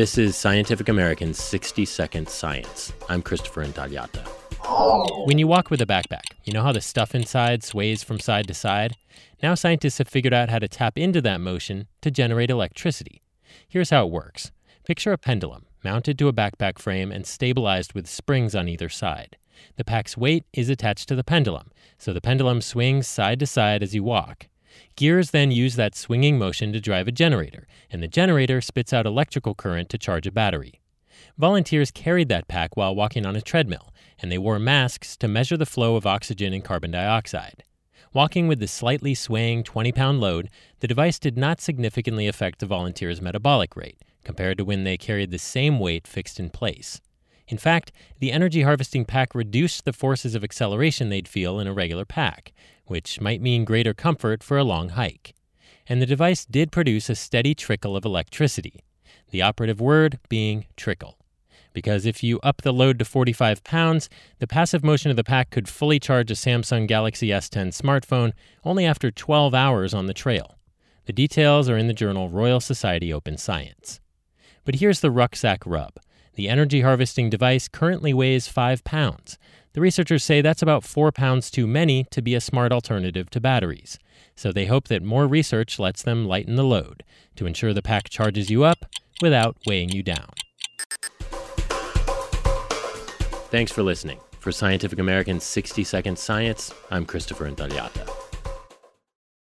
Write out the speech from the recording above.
This is Scientific American's 60 Second Science. I'm Christopher Intagliata. When you walk with a backpack, you know how the stuff inside sways from side to side? Now scientists have figured out how to tap into that motion to generate electricity. Here's how it works Picture a pendulum mounted to a backpack frame and stabilized with springs on either side. The pack's weight is attached to the pendulum, so the pendulum swings side to side as you walk. Gears then use that swinging motion to drive a generator, and the generator spits out electrical current to charge a battery. Volunteers carried that pack while walking on a treadmill, and they wore masks to measure the flow of oxygen and carbon dioxide. Walking with the slightly swaying 20 pound load, the device did not significantly affect the volunteers' metabolic rate compared to when they carried the same weight fixed in place. In fact, the energy harvesting pack reduced the forces of acceleration they'd feel in a regular pack, which might mean greater comfort for a long hike. And the device did produce a steady trickle of electricity, the operative word being trickle. Because if you up the load to 45 pounds, the passive motion of the pack could fully charge a Samsung Galaxy S10 smartphone only after 12 hours on the trail. The details are in the journal Royal Society Open Science. But here's the rucksack rub. The energy harvesting device currently weighs 5 pounds. The researchers say that's about 4 pounds too many to be a smart alternative to batteries. So they hope that more research lets them lighten the load to ensure the pack charges you up without weighing you down. Thanks for listening. For Scientific American's 60 Second Science, I'm Christopher Intagliata.